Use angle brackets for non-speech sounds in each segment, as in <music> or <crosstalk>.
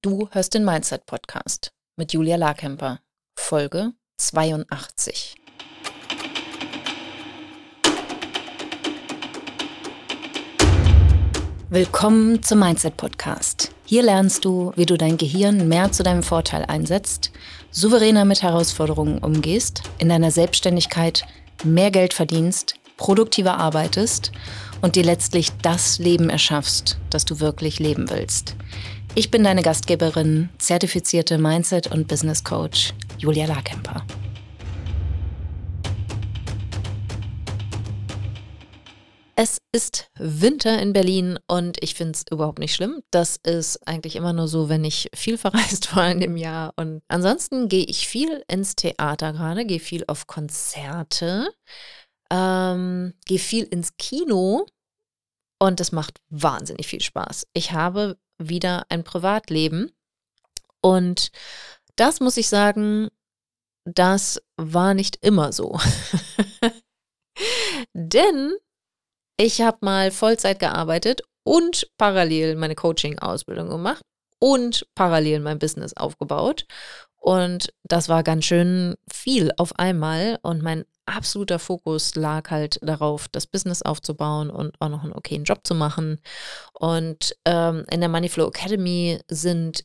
Du hörst den Mindset Podcast mit Julia Larkemper, Folge 82. Willkommen zum Mindset Podcast. Hier lernst du, wie du dein Gehirn mehr zu deinem Vorteil einsetzt, souveräner mit Herausforderungen umgehst, in deiner Selbstständigkeit mehr Geld verdienst, produktiver arbeitest und dir letztlich das Leben erschaffst, das du wirklich leben willst. Ich bin deine Gastgeberin, zertifizierte Mindset- und Business Coach Julia Larkemper. Es ist Winter in Berlin und ich finde es überhaupt nicht schlimm. Das ist eigentlich immer nur so, wenn ich viel verreist war in dem Jahr. Und ansonsten gehe ich viel ins Theater gerade, gehe viel auf Konzerte, ähm, gehe viel ins Kino und es macht wahnsinnig viel Spaß. Ich habe wieder ein Privatleben. Und das muss ich sagen, das war nicht immer so. <laughs> Denn ich habe mal Vollzeit gearbeitet und parallel meine Coaching-Ausbildung gemacht und parallel mein Business aufgebaut. Und das war ganz schön viel auf einmal. Und mein absoluter Fokus lag halt darauf, das Business aufzubauen und auch noch einen okayen Job zu machen. Und ähm, in der Moneyflow Academy sind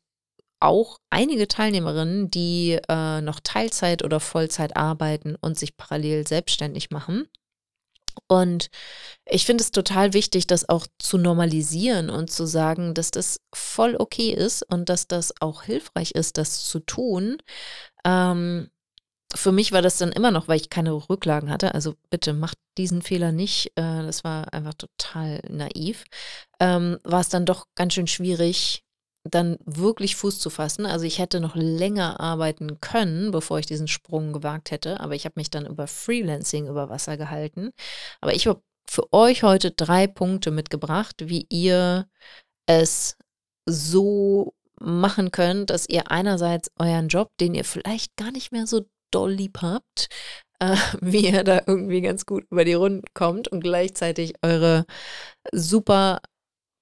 auch einige Teilnehmerinnen, die äh, noch Teilzeit oder Vollzeit arbeiten und sich parallel selbstständig machen. Und ich finde es total wichtig, das auch zu normalisieren und zu sagen, dass das voll okay ist und dass das auch hilfreich ist, das zu tun. Ähm, für mich war das dann immer noch, weil ich keine Rücklagen hatte. Also bitte macht diesen Fehler nicht. Äh, das war einfach total naiv. Ähm, war es dann doch ganz schön schwierig, dann wirklich Fuß zu fassen. Also ich hätte noch länger arbeiten können, bevor ich diesen Sprung gewagt hätte. Aber ich habe mich dann über Freelancing über Wasser gehalten. Aber ich habe für euch heute drei Punkte mitgebracht, wie ihr es so machen könnt, dass ihr einerseits euren Job, den ihr vielleicht gar nicht mehr so doll lieb habt, äh, <laughs> wie ihr da irgendwie ganz gut über die Runden kommt und gleichzeitig eure super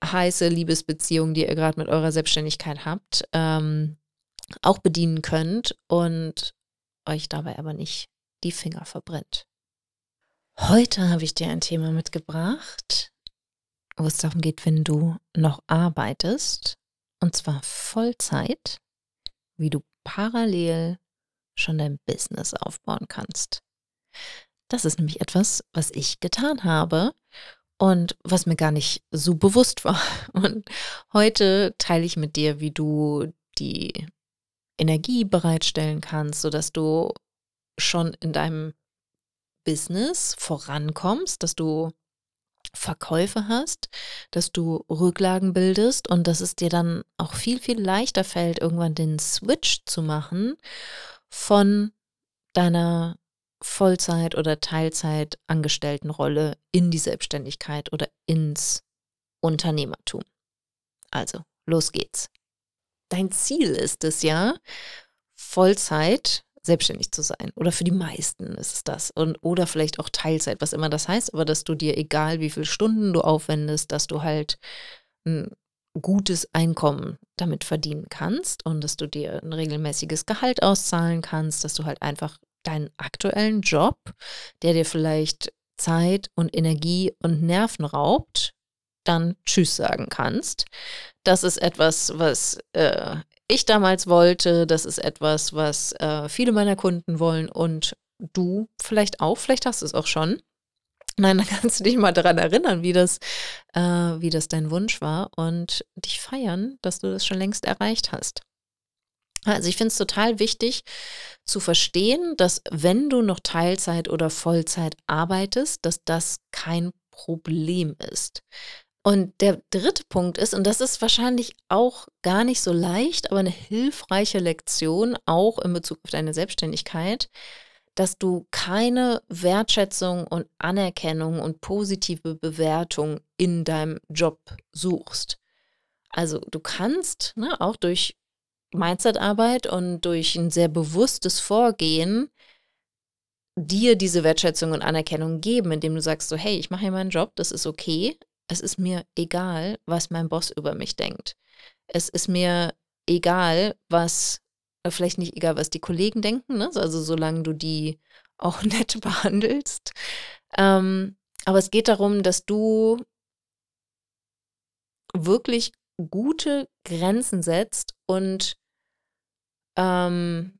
heiße Liebesbeziehung, die ihr gerade mit eurer Selbstständigkeit habt, ähm, auch bedienen könnt und euch dabei aber nicht die Finger verbrennt. Heute habe ich dir ein Thema mitgebracht, wo es darum geht, wenn du noch arbeitest, und zwar Vollzeit, wie du parallel schon dein Business aufbauen kannst. Das ist nämlich etwas, was ich getan habe und was mir gar nicht so bewusst war. <laughs> Und heute teile ich mit dir, wie du die Energie bereitstellen kannst, sodass du schon in deinem Business vorankommst, dass du Verkäufe hast, dass du Rücklagen bildest und dass es dir dann auch viel, viel leichter fällt, irgendwann den Switch zu machen von deiner Vollzeit- oder Teilzeit-Angestelltenrolle in die Selbstständigkeit oder ins Unternehmertum. Also, los geht's. Dein Ziel ist es ja, Vollzeit selbstständig zu sein. Oder für die meisten ist es das. Und, oder vielleicht auch Teilzeit, was immer das heißt, aber dass du dir, egal wie viele Stunden du aufwendest, dass du halt ein gutes Einkommen damit verdienen kannst und dass du dir ein regelmäßiges Gehalt auszahlen kannst, dass du halt einfach deinen aktuellen Job, der dir vielleicht Zeit und Energie und Nerven raubt, dann Tschüss sagen kannst. Das ist etwas, was äh, ich damals wollte. Das ist etwas, was äh, viele meiner Kunden wollen und du vielleicht auch. Vielleicht hast du es auch schon. Nein, dann kannst du dich mal daran erinnern, wie das, äh, wie das dein Wunsch war und dich feiern, dass du das schon längst erreicht hast. Also ich finde es total wichtig zu verstehen, dass wenn du noch Teilzeit oder Vollzeit arbeitest, dass das kein Problem ist. Und der dritte Punkt ist, und das ist wahrscheinlich auch gar nicht so leicht, aber eine hilfreiche Lektion auch in Bezug auf deine Selbstständigkeit, dass du keine Wertschätzung und Anerkennung und positive Bewertung in deinem Job suchst. Also du kannst ne, auch durch Mindsetarbeit und durch ein sehr bewusstes Vorgehen dir diese Wertschätzung und Anerkennung geben, indem du sagst so, hey, ich mache hier meinen Job, das ist okay. Es ist mir egal, was mein Boss über mich denkt. Es ist mir egal, was, vielleicht nicht egal, was die Kollegen denken, ne? also solange du die <laughs> auch nett behandelst. Ähm, aber es geht darum, dass du wirklich gute Grenzen setzt und ähm,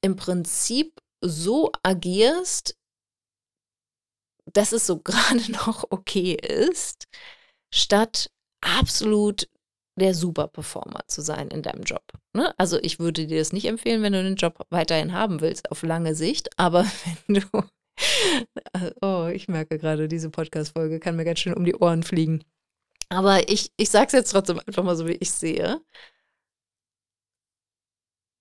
im Prinzip so agierst, dass es so <laughs> gerade noch okay ist, statt absolut der Superperformer zu sein in deinem Job. Ne? Also ich würde dir das nicht empfehlen, wenn du den Job weiterhin haben willst, auf lange Sicht. <laughs> Aber wenn du, oh, ich merke gerade, diese Podcast-Folge kann mir ganz schön um die Ohren fliegen. Aber ich, ich sage es jetzt trotzdem einfach mal so, wie ich sehe.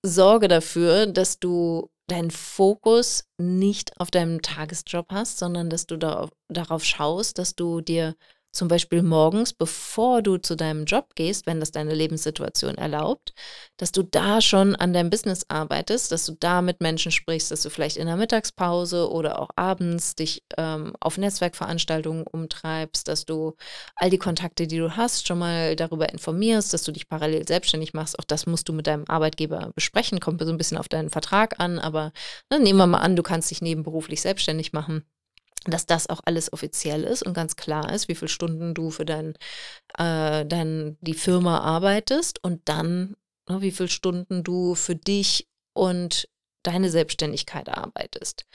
Sorge dafür, dass du deinen Fokus nicht auf deinem Tagesjob hast, sondern dass du darauf, darauf schaust, dass du dir zum Beispiel morgens, bevor du zu deinem Job gehst, wenn das deine Lebenssituation erlaubt, dass du da schon an deinem Business arbeitest, dass du da mit Menschen sprichst, dass du vielleicht in der Mittagspause oder auch abends dich ähm, auf Netzwerkveranstaltungen umtreibst, dass du all die Kontakte, die du hast, schon mal darüber informierst, dass du dich parallel selbstständig machst. Auch das musst du mit deinem Arbeitgeber besprechen, kommt so ein bisschen auf deinen Vertrag an, aber ne, nehmen wir mal an, du kannst dich nebenberuflich selbstständig machen dass das auch alles offiziell ist und ganz klar ist, wie viele Stunden du für dein, äh, dein, die Firma arbeitest und dann, ne, wie viele Stunden du für dich und deine Selbstständigkeit arbeitest.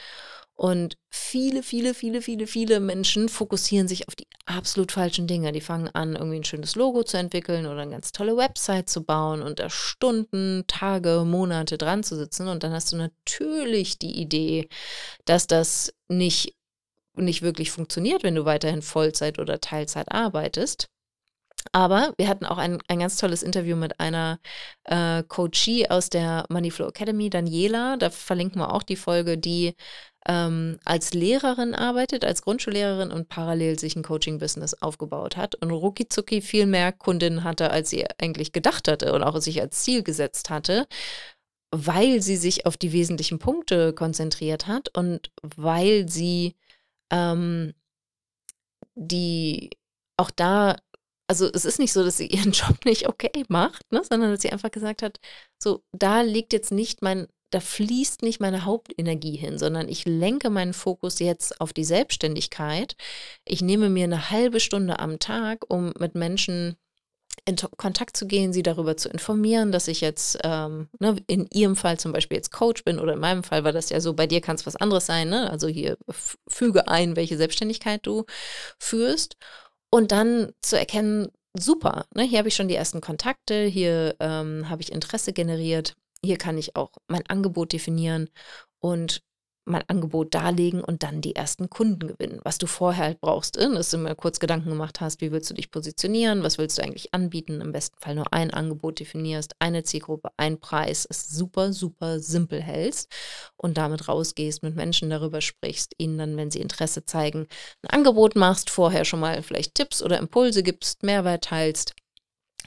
Und viele, viele, viele, viele, viele Menschen fokussieren sich auf die absolut falschen Dinge. Die fangen an, irgendwie ein schönes Logo zu entwickeln oder eine ganz tolle Website zu bauen und da Stunden, Tage, Monate dran zu sitzen. Und dann hast du natürlich die Idee, dass das nicht nicht wirklich funktioniert, wenn du weiterhin Vollzeit oder Teilzeit arbeitest. Aber wir hatten auch ein, ein ganz tolles Interview mit einer äh, Coachie aus der Moneyflow Academy, Daniela. Da verlinken wir auch die Folge, die ähm, als Lehrerin arbeitet, als Grundschullehrerin und parallel sich ein Coaching-Business aufgebaut hat und rucki viel mehr Kundinnen hatte, als sie eigentlich gedacht hatte und auch sich als Ziel gesetzt hatte, weil sie sich auf die wesentlichen Punkte konzentriert hat und weil sie ähm, die auch da, also es ist nicht so, dass sie <laughs> ihren Job nicht okay macht, ne, sondern dass sie einfach gesagt hat, so, da liegt jetzt nicht mein, da fließt nicht meine Hauptenergie hin, sondern ich lenke meinen Fokus jetzt auf die Selbstständigkeit. Ich nehme mir eine halbe Stunde am Tag, um mit Menschen in Kontakt zu gehen, sie darüber zu informieren, dass ich jetzt ähm, ne, in ihrem Fall zum Beispiel jetzt Coach bin oder in meinem Fall war das ja so, bei dir kann es was anderes sein, ne? Also hier füge ein, welche Selbstständigkeit du führst und dann zu erkennen, super, ne? hier habe ich schon die ersten Kontakte, hier ähm, habe ich Interesse generiert, hier kann ich auch mein Angebot definieren und mein Angebot darlegen und dann die ersten Kunden gewinnen. Was du vorher halt brauchst, ist, dass du mir kurz Gedanken gemacht hast, wie willst du dich positionieren, was willst du eigentlich anbieten, im besten Fall nur ein Angebot definierst, eine Zielgruppe, ein Preis, es super, super simpel hältst und damit rausgehst, mit Menschen darüber sprichst, ihnen dann, wenn sie Interesse zeigen, ein Angebot machst, vorher schon mal vielleicht Tipps oder Impulse gibst, Mehrwert teilst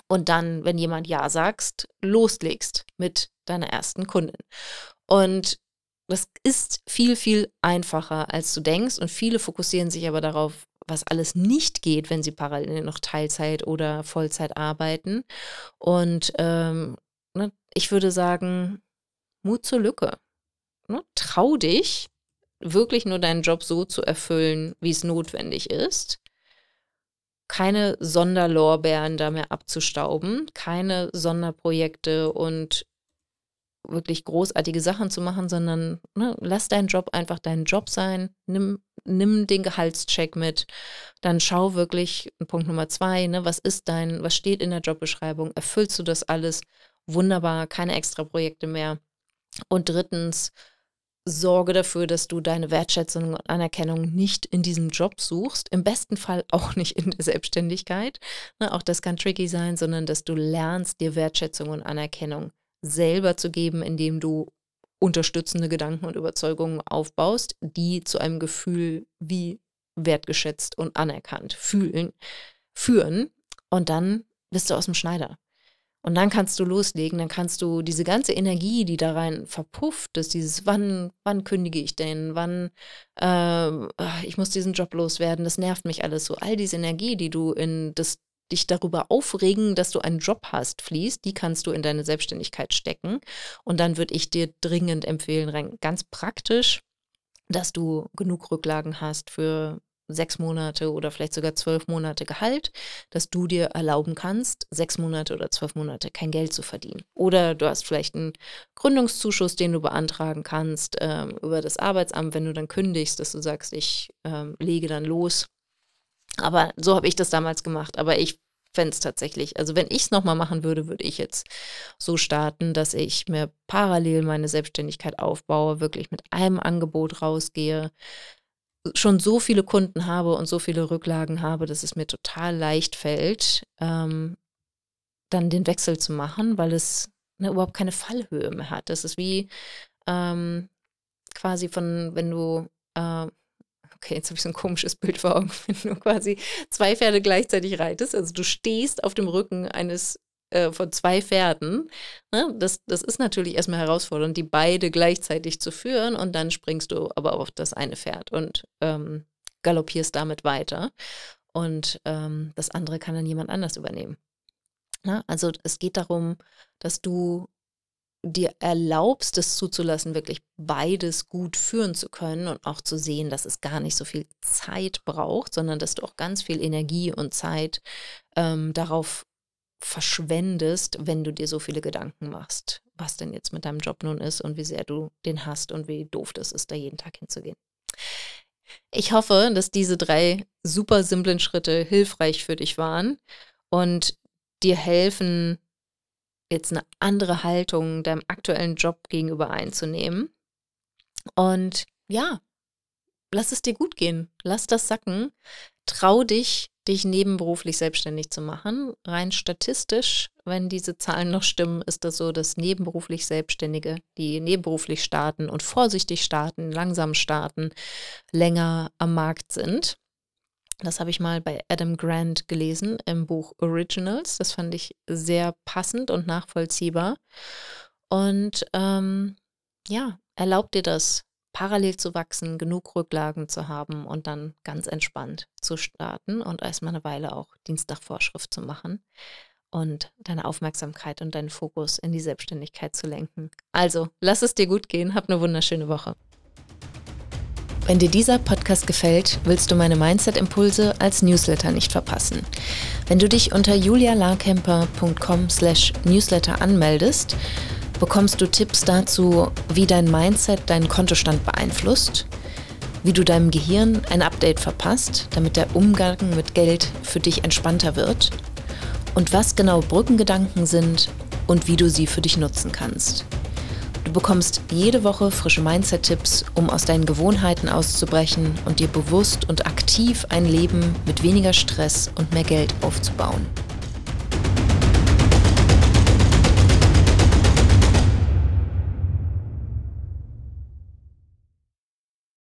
und dann, wenn jemand Ja sagst, loslegst mit deiner ersten Kundin. Und das ist viel, viel einfacher, als du denkst. Und viele fokussieren sich aber darauf, was alles nicht geht, wenn sie parallel noch Teilzeit oder Vollzeit arbeiten. Und ähm, ne, ich würde sagen, Mut zur Lücke. Ne? Trau dich, wirklich nur deinen Job so zu erfüllen, wie es notwendig ist. Keine Sonderlorbeeren da mehr abzustauben, keine Sonderprojekte und wirklich großartige Sachen zu machen, sondern ne, lass deinen Job einfach deinen Job sein, nimm, nimm den Gehaltscheck mit, dann schau wirklich, Punkt Nummer zwei, ne, was ist dein, was steht in der Jobbeschreibung, erfüllst du das alles? Wunderbar, keine extra Projekte mehr. Und drittens, sorge dafür, dass du deine Wertschätzung und Anerkennung nicht in diesem Job suchst, im besten Fall <laughs> auch nicht in der Selbstständigkeit. Ne, auch das kann tricky sein, sondern dass du lernst, dir Wertschätzung und Anerkennung selber zu geben, indem du unterstützende Gedanken und Überzeugungen aufbaust, die zu einem Gefühl wie wertgeschätzt und anerkannt fühlen, führen. Und dann bist du aus dem Schneider. Und dann kannst du loslegen, dann kannst du diese ganze Energie, die da rein verpufft ist, dieses wann, wann kündige ich denn, wann äh, ich muss diesen Job loswerden, das nervt mich alles so. All diese Energie, die du in das dich darüber aufregen, dass du einen Job hast, fließt, die kannst du in deine Selbstständigkeit stecken. Und dann würde ich dir dringend empfehlen, ganz praktisch, dass du genug Rücklagen hast für sechs Monate oder vielleicht sogar zwölf Monate Gehalt, dass du dir erlauben kannst, sechs Monate oder zwölf Monate kein Geld zu verdienen. Oder du hast vielleicht einen Gründungszuschuss, den du beantragen kannst ähm, über das Arbeitsamt, wenn du dann kündigst, dass du sagst, ich ähm, lege dann los. Aber so habe ich das damals gemacht. Aber ich fände es tatsächlich, also wenn ich es nochmal machen würde, würde ich jetzt so starten, dass ich mir parallel meine Selbstständigkeit aufbaue, wirklich mit einem Angebot rausgehe, schon so viele Kunden habe und so viele Rücklagen habe, dass es mir total leicht fällt, ähm, dann den Wechsel zu machen, weil es ne, überhaupt keine Fallhöhe mehr hat. Das ist wie ähm, quasi von, wenn du, äh, okay, jetzt habe ich so ein komisches Bild vor Augen, <laughs> wenn du quasi zwei Pferde gleichzeitig reitest. Also du stehst auf dem Rücken eines äh, von zwei Pferden. Ne? Das, das ist natürlich erstmal herausfordernd, die beide gleichzeitig zu führen und dann springst du aber auf das eine Pferd und ähm, galoppierst damit weiter. Und ähm, das andere kann dann jemand anders übernehmen. Na? Also es geht darum, dass du dir erlaubst, es zuzulassen, wirklich beides gut führen zu können und auch zu sehen, dass es gar nicht so viel Zeit braucht, sondern dass du auch ganz viel Energie und Zeit ähm, darauf verschwendest, wenn du dir so viele Gedanken machst, was denn jetzt mit deinem Job nun ist und wie sehr du den hast und wie doof das ist, da jeden Tag hinzugehen. Ich hoffe, dass diese drei super simplen Schritte hilfreich für dich waren und dir helfen, jetzt eine andere Haltung deinem aktuellen Job gegenüber einzunehmen. Und ja, lass es dir gut gehen. Lass das sacken. Trau dich, dich nebenberuflich selbstständig zu machen. Rein statistisch, wenn diese Zahlen noch stimmen, ist das so, dass nebenberuflich Selbstständige, die nebenberuflich starten und vorsichtig starten, langsam starten, länger am Markt sind. Das habe ich mal bei Adam Grant gelesen im Buch Originals. Das fand ich sehr passend und nachvollziehbar. Und ähm, ja, erlaubt dir das, parallel zu wachsen, genug Rücklagen zu haben und dann ganz entspannt zu starten und erstmal eine Weile auch Dienstagvorschrift zu machen und deine Aufmerksamkeit und deinen Fokus in die Selbstständigkeit zu lenken. Also, lass es dir gut gehen, hab eine wunderschöne Woche. Wenn dir dieser Podcast gefällt, willst du meine Mindset-Impulse als Newsletter nicht verpassen. Wenn du dich unter julialarkemper.com slash newsletter anmeldest, bekommst du Tipps dazu, wie dein Mindset deinen Kontostand beeinflusst, wie du deinem Gehirn ein Update verpasst, damit der Umgang mit Geld für dich entspannter wird und was genau Brückengedanken sind und wie du sie für dich nutzen kannst. Du bekommst jede Woche frische Mindset-Tipps, um aus deinen Gewohnheiten auszubrechen und dir bewusst und aktiv ein Leben mit weniger Stress und mehr Geld aufzubauen.